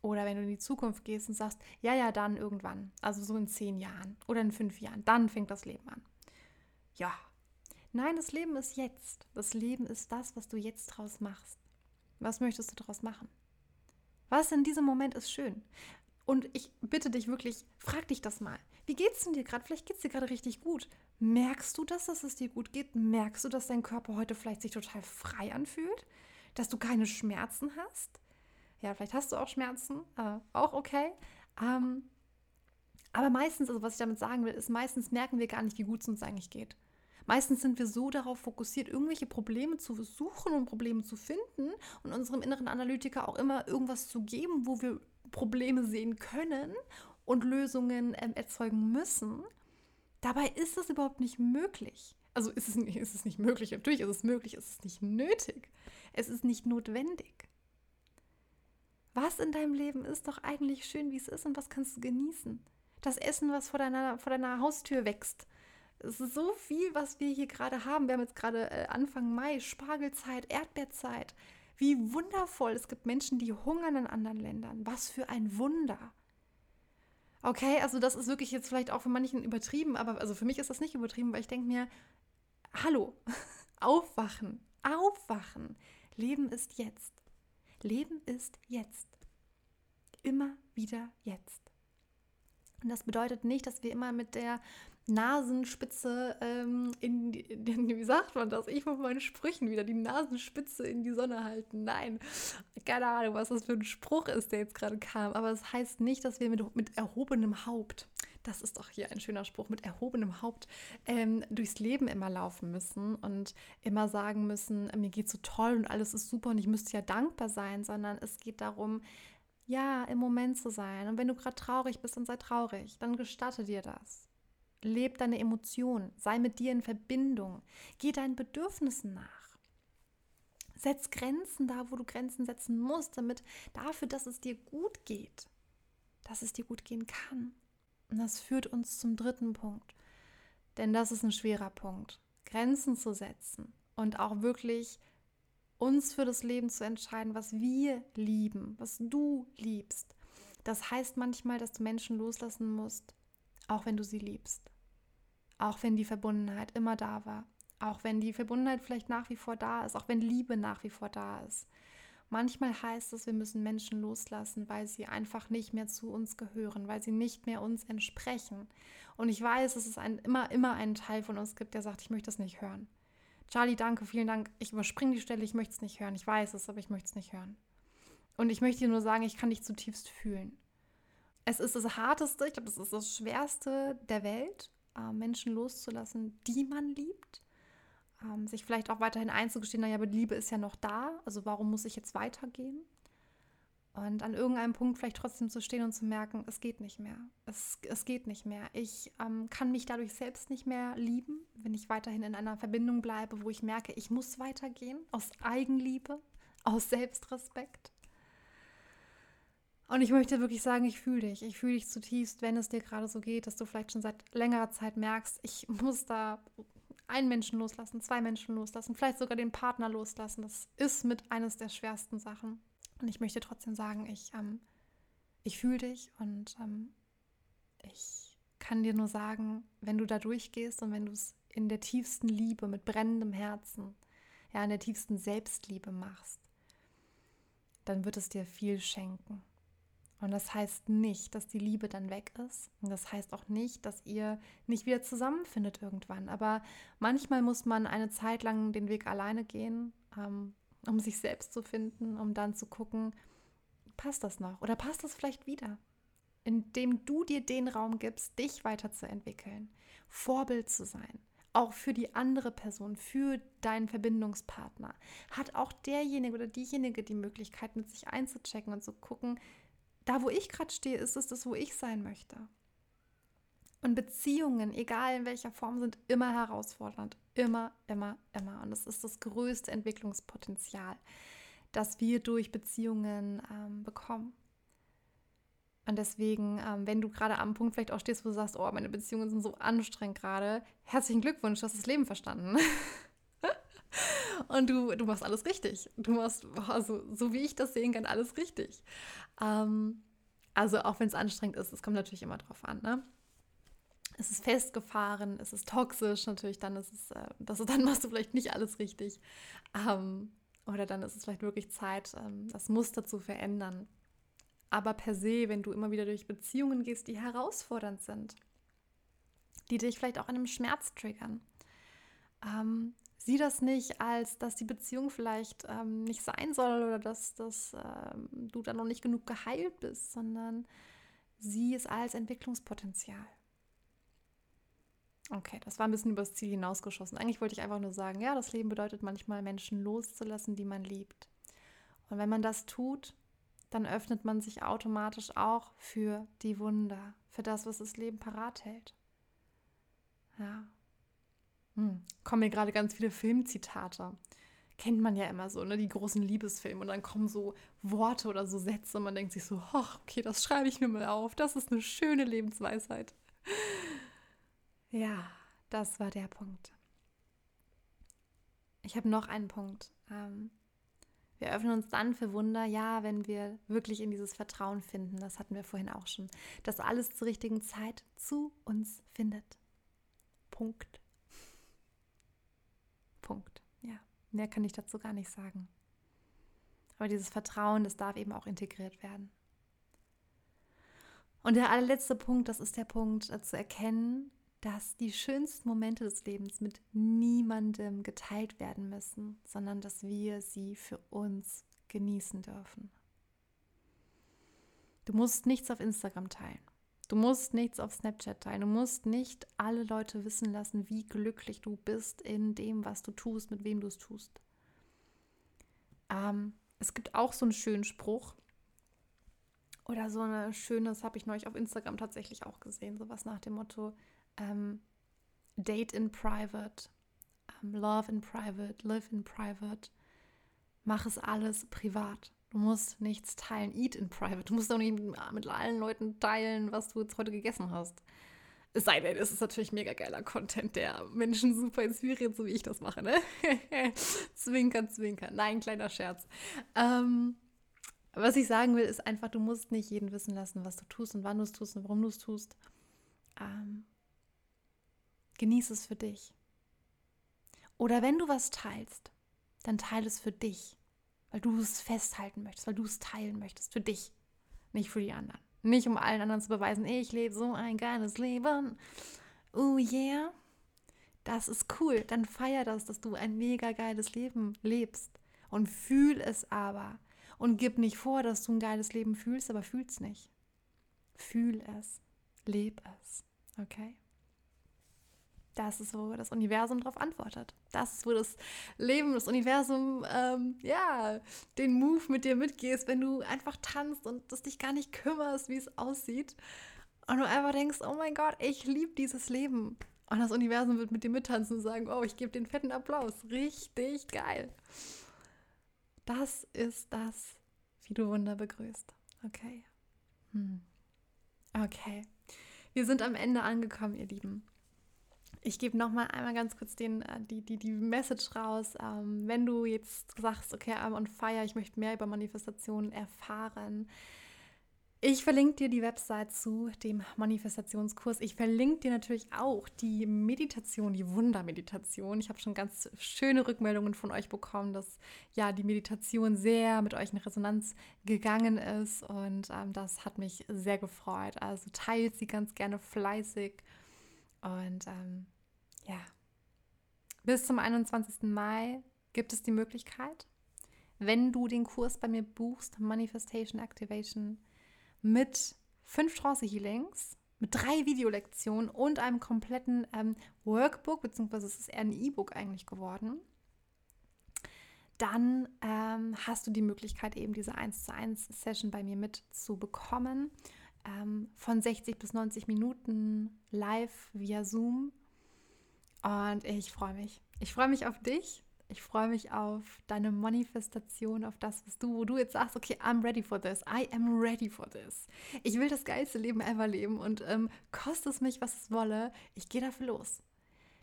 Oder wenn du in die Zukunft gehst und sagst, ja, ja, dann irgendwann, also so in zehn Jahren oder in fünf Jahren, dann fängt das Leben an. Ja, nein, das Leben ist jetzt. Das Leben ist das, was du jetzt draus machst. Was möchtest du daraus machen? Was in diesem Moment ist schön? Und ich bitte dich wirklich, frag dich das mal. Wie geht es denn dir gerade? Vielleicht geht es dir gerade richtig gut. Merkst du das, dass es dir gut geht? Merkst du, dass dein Körper heute vielleicht sich total frei anfühlt? Dass du keine Schmerzen hast? Ja, vielleicht hast du auch Schmerzen, äh, auch okay. Ähm, aber meistens, also was ich damit sagen will, ist, meistens merken wir gar nicht, wie gut es uns eigentlich geht. Meistens sind wir so darauf fokussiert, irgendwelche Probleme zu suchen und Probleme zu finden und unserem inneren Analytiker auch immer irgendwas zu geben, wo wir Probleme sehen können und Lösungen ähm, erzeugen müssen. Dabei ist das überhaupt nicht möglich. Also ist es, nicht, ist es nicht möglich, natürlich ist es möglich, ist es ist nicht nötig. Es ist nicht notwendig. Was in deinem Leben ist doch eigentlich schön, wie es ist und was kannst du genießen? Das Essen, was vor deiner, vor deiner Haustür wächst. Es ist so viel, was wir hier gerade haben. Wir haben jetzt gerade äh, Anfang Mai, Spargelzeit, Erdbeerzeit. Wie wundervoll. Es gibt Menschen, die hungern in anderen Ländern. Was für ein Wunder. Okay, also das ist wirklich jetzt vielleicht auch für manchen übertrieben, aber also für mich ist das nicht übertrieben, weil ich denke mir, hallo, aufwachen, aufwachen. Leben ist jetzt. Leben ist jetzt. Immer wieder jetzt. Und das bedeutet nicht, dass wir immer mit der Nasenspitze ähm, in die, wie sagt man das? Ich mit meinen Sprüchen wieder die Nasenspitze in die Sonne halten. Nein, keine Ahnung, was das für ein Spruch ist, der jetzt gerade kam. Aber es das heißt nicht, dass wir mit, mit erhobenem Haupt, das ist doch hier ein schöner Spruch, mit erhobenem Haupt ähm, durchs Leben immer laufen müssen und immer sagen müssen, mir geht so toll und alles ist super und ich müsste ja dankbar sein, sondern es geht darum, ja, im Moment zu sein. Und wenn du gerade traurig bist, dann sei traurig. Dann gestatte dir das. Leb deine Emotionen, sei mit dir in Verbindung, geh deinen Bedürfnissen nach. Setz Grenzen da, wo du Grenzen setzen musst, damit dafür, dass es dir gut geht, dass es dir gut gehen kann. Und das führt uns zum dritten Punkt. Denn das ist ein schwerer Punkt. Grenzen zu setzen und auch wirklich uns für das Leben zu entscheiden, was wir lieben, was du liebst. Das heißt manchmal, dass du Menschen loslassen musst, auch wenn du sie liebst. Auch wenn die Verbundenheit immer da war. Auch wenn die Verbundenheit vielleicht nach wie vor da ist. Auch wenn Liebe nach wie vor da ist. Manchmal heißt es, wir müssen Menschen loslassen, weil sie einfach nicht mehr zu uns gehören, weil sie nicht mehr uns entsprechen. Und ich weiß, dass es ein, immer, immer einen Teil von uns gibt, der sagt, ich möchte das nicht hören. Charlie, danke, vielen Dank. Ich überspringe die Stelle, ich möchte es nicht hören. Ich weiß es, aber ich möchte es nicht hören. Und ich möchte dir nur sagen, ich kann dich zutiefst fühlen. Es ist das Harteste, ich glaube, es ist das Schwerste der Welt, äh, Menschen loszulassen, die man liebt. Ähm, sich vielleicht auch weiterhin einzugestehen, naja, aber die Liebe ist ja noch da, also warum muss ich jetzt weitergehen? Und an irgendeinem Punkt vielleicht trotzdem zu stehen und zu merken, es geht nicht mehr. Es, es geht nicht mehr. Ich ähm, kann mich dadurch selbst nicht mehr lieben, wenn ich weiterhin in einer Verbindung bleibe, wo ich merke, ich muss weitergehen, aus Eigenliebe, aus Selbstrespekt. Und ich möchte wirklich sagen, ich fühle dich. Ich fühle dich zutiefst, wenn es dir gerade so geht, dass du vielleicht schon seit längerer Zeit merkst, ich muss da einen Menschen loslassen, zwei Menschen loslassen, vielleicht sogar den Partner loslassen. Das ist mit eines der schwersten Sachen. Und ich möchte trotzdem sagen, ich, ähm, ich fühle dich und ähm, ich kann dir nur sagen, wenn du da durchgehst und wenn du es in der tiefsten Liebe, mit brennendem Herzen, ja, in der tiefsten Selbstliebe machst, dann wird es dir viel schenken. Und das heißt nicht, dass die Liebe dann weg ist. Und das heißt auch nicht, dass ihr nicht wieder zusammenfindet irgendwann. Aber manchmal muss man eine Zeit lang den Weg alleine gehen, ähm, um sich selbst zu finden, um dann zu gucken, passt das noch oder passt das vielleicht wieder? Indem du dir den Raum gibst, dich weiterzuentwickeln, Vorbild zu sein, auch für die andere Person, für deinen Verbindungspartner, hat auch derjenige oder diejenige die Möglichkeit, mit sich einzuchecken und zu gucken, da, wo ich gerade stehe, ist es das, wo ich sein möchte. Und Beziehungen, egal in welcher Form, sind immer herausfordernd. Immer, immer, immer. Und es ist das größte Entwicklungspotenzial, das wir durch Beziehungen ähm, bekommen. Und deswegen, ähm, wenn du gerade am Punkt vielleicht auch stehst, wo du sagst, oh, meine Beziehungen sind so anstrengend gerade, herzlichen Glückwunsch, du hast das Leben verstanden. und du, du machst alles richtig. Du machst, also, so wie ich das sehen kann, alles richtig. Ähm, also auch wenn es anstrengend ist, es kommt natürlich immer drauf an. Ne? Es ist festgefahren, es ist toxisch, natürlich, dann ist es, äh, das, dann machst du vielleicht nicht alles richtig. Ähm, oder dann ist es vielleicht wirklich Zeit, ähm, das Muster zu verändern. Aber per se, wenn du immer wieder durch Beziehungen gehst, die herausfordernd sind, die dich vielleicht auch an einem Schmerz triggern, ähm, sieh das nicht als, dass die Beziehung vielleicht ähm, nicht sein soll oder dass, dass ähm, du da noch nicht genug geheilt bist, sondern sieh es als Entwicklungspotenzial. Okay, das war ein bisschen übers Ziel hinausgeschossen. Eigentlich wollte ich einfach nur sagen, ja, das Leben bedeutet manchmal Menschen loszulassen, die man liebt. Und wenn man das tut, dann öffnet man sich automatisch auch für die Wunder, für das, was das Leben parat hält. Ja. Hm. Kommen mir gerade ganz viele Filmzitate. Kennt man ja immer so, ne? Die großen Liebesfilme. Und dann kommen so Worte oder so Sätze und man denkt sich so, ach, okay, das schreibe ich mir mal auf. Das ist eine schöne Lebensweisheit. Ja, das war der Punkt. Ich habe noch einen Punkt. Ähm, wir öffnen uns dann für Wunder, ja, wenn wir wirklich in dieses Vertrauen finden. Das hatten wir vorhin auch schon. Dass alles zur richtigen Zeit zu uns findet. Punkt. Ja, mehr kann ich dazu gar nicht sagen. Aber dieses Vertrauen, das darf eben auch integriert werden. Und der allerletzte Punkt, das ist der Punkt äh, zu erkennen, dass die schönsten Momente des Lebens mit niemandem geteilt werden müssen, sondern dass wir sie für uns genießen dürfen. Du musst nichts auf Instagram teilen. Du musst nichts auf Snapchat teilen. Du musst nicht alle Leute wissen lassen, wie glücklich du bist in dem, was du tust, mit wem du es tust. Ähm, es gibt auch so einen schönen Spruch oder so eine schöne, das habe ich neulich auf Instagram tatsächlich auch gesehen, sowas nach dem Motto, ähm, Date in Private, ähm, Love in Private, Live in Private. Mach es alles privat. Du musst nichts teilen. Eat in Private. Du musst auch nicht mit allen Leuten teilen, was du jetzt heute gegessen hast. Es sei denn, es ist natürlich mega geiler Content, der Menschen super inspiriert, so wie ich das mache, ne? zwinkern, zwinkern. Nein, kleiner Scherz. Ähm, was ich sagen will, ist einfach, du musst nicht jeden wissen lassen, was du tust und wann du es tust und warum du es tust. Ähm, Genieße es für dich. Oder wenn du was teilst, dann teile es für dich, weil du es festhalten möchtest, weil du es teilen möchtest, für dich, nicht für die anderen. Nicht um allen anderen zu beweisen, ich lebe so ein geiles Leben. Oh yeah. Das ist cool. Dann feier das, dass du ein mega geiles Leben lebst. Und fühl es aber. Und gib nicht vor, dass du ein geiles Leben fühlst, aber fühl es nicht. Fühl es. Leb es. Okay? Das ist, wo das Universum darauf antwortet. Das ist, wo das Leben, das Universum, ähm, ja, den Move mit dir mitgehst, wenn du einfach tanzt und das dich gar nicht kümmerst, wie es aussieht. Und du einfach denkst, oh mein Gott, ich liebe dieses Leben. Und das Universum wird mit dir mittanzen und sagen, oh, ich gebe den fetten Applaus. Richtig geil. Das ist das, wie du Wunder begrüßt. Okay. Hm. Okay. Wir sind am Ende angekommen, ihr Lieben. Ich gebe noch mal einmal ganz kurz den, äh, die, die, die Message raus. Ähm, wenn du jetzt sagst, okay, I'm on fire, ich möchte mehr über Manifestationen erfahren. Ich verlinke dir die Website zu dem Manifestationskurs. Ich verlinke dir natürlich auch die Meditation, die Wundermeditation. Ich habe schon ganz schöne Rückmeldungen von euch bekommen, dass ja die Meditation sehr mit euch in Resonanz gegangen ist und ähm, das hat mich sehr gefreut. Also teilt sie ganz gerne fleißig und ähm, ja, bis zum 21. Mai gibt es die Möglichkeit, wenn du den Kurs bei mir buchst, Manifestation Activation, mit fünf Trance Healings, mit drei Videolektionen und einem kompletten ähm, Workbook, beziehungsweise es ist eher ein E-Book eigentlich geworden, dann ähm, hast du die Möglichkeit, eben diese 1 zu 1 Session bei mir mitzubekommen. Ähm, von 60 bis 90 Minuten live via Zoom und ich freue mich. Ich freue mich auf dich. Ich freue mich auf deine Manifestation, auf das, was du, wo du jetzt sagst, okay, I'm ready for this. I am ready for this. Ich will das geilste Leben ever leben und ähm, kostet es mich, was es wolle, ich gehe dafür los.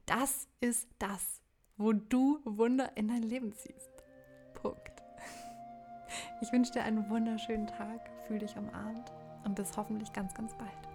Das ist das, wo du Wunder in dein Leben ziehst. Punkt. Ich wünsche dir einen wunderschönen Tag, fühl dich umarmt und bis hoffentlich ganz, ganz bald.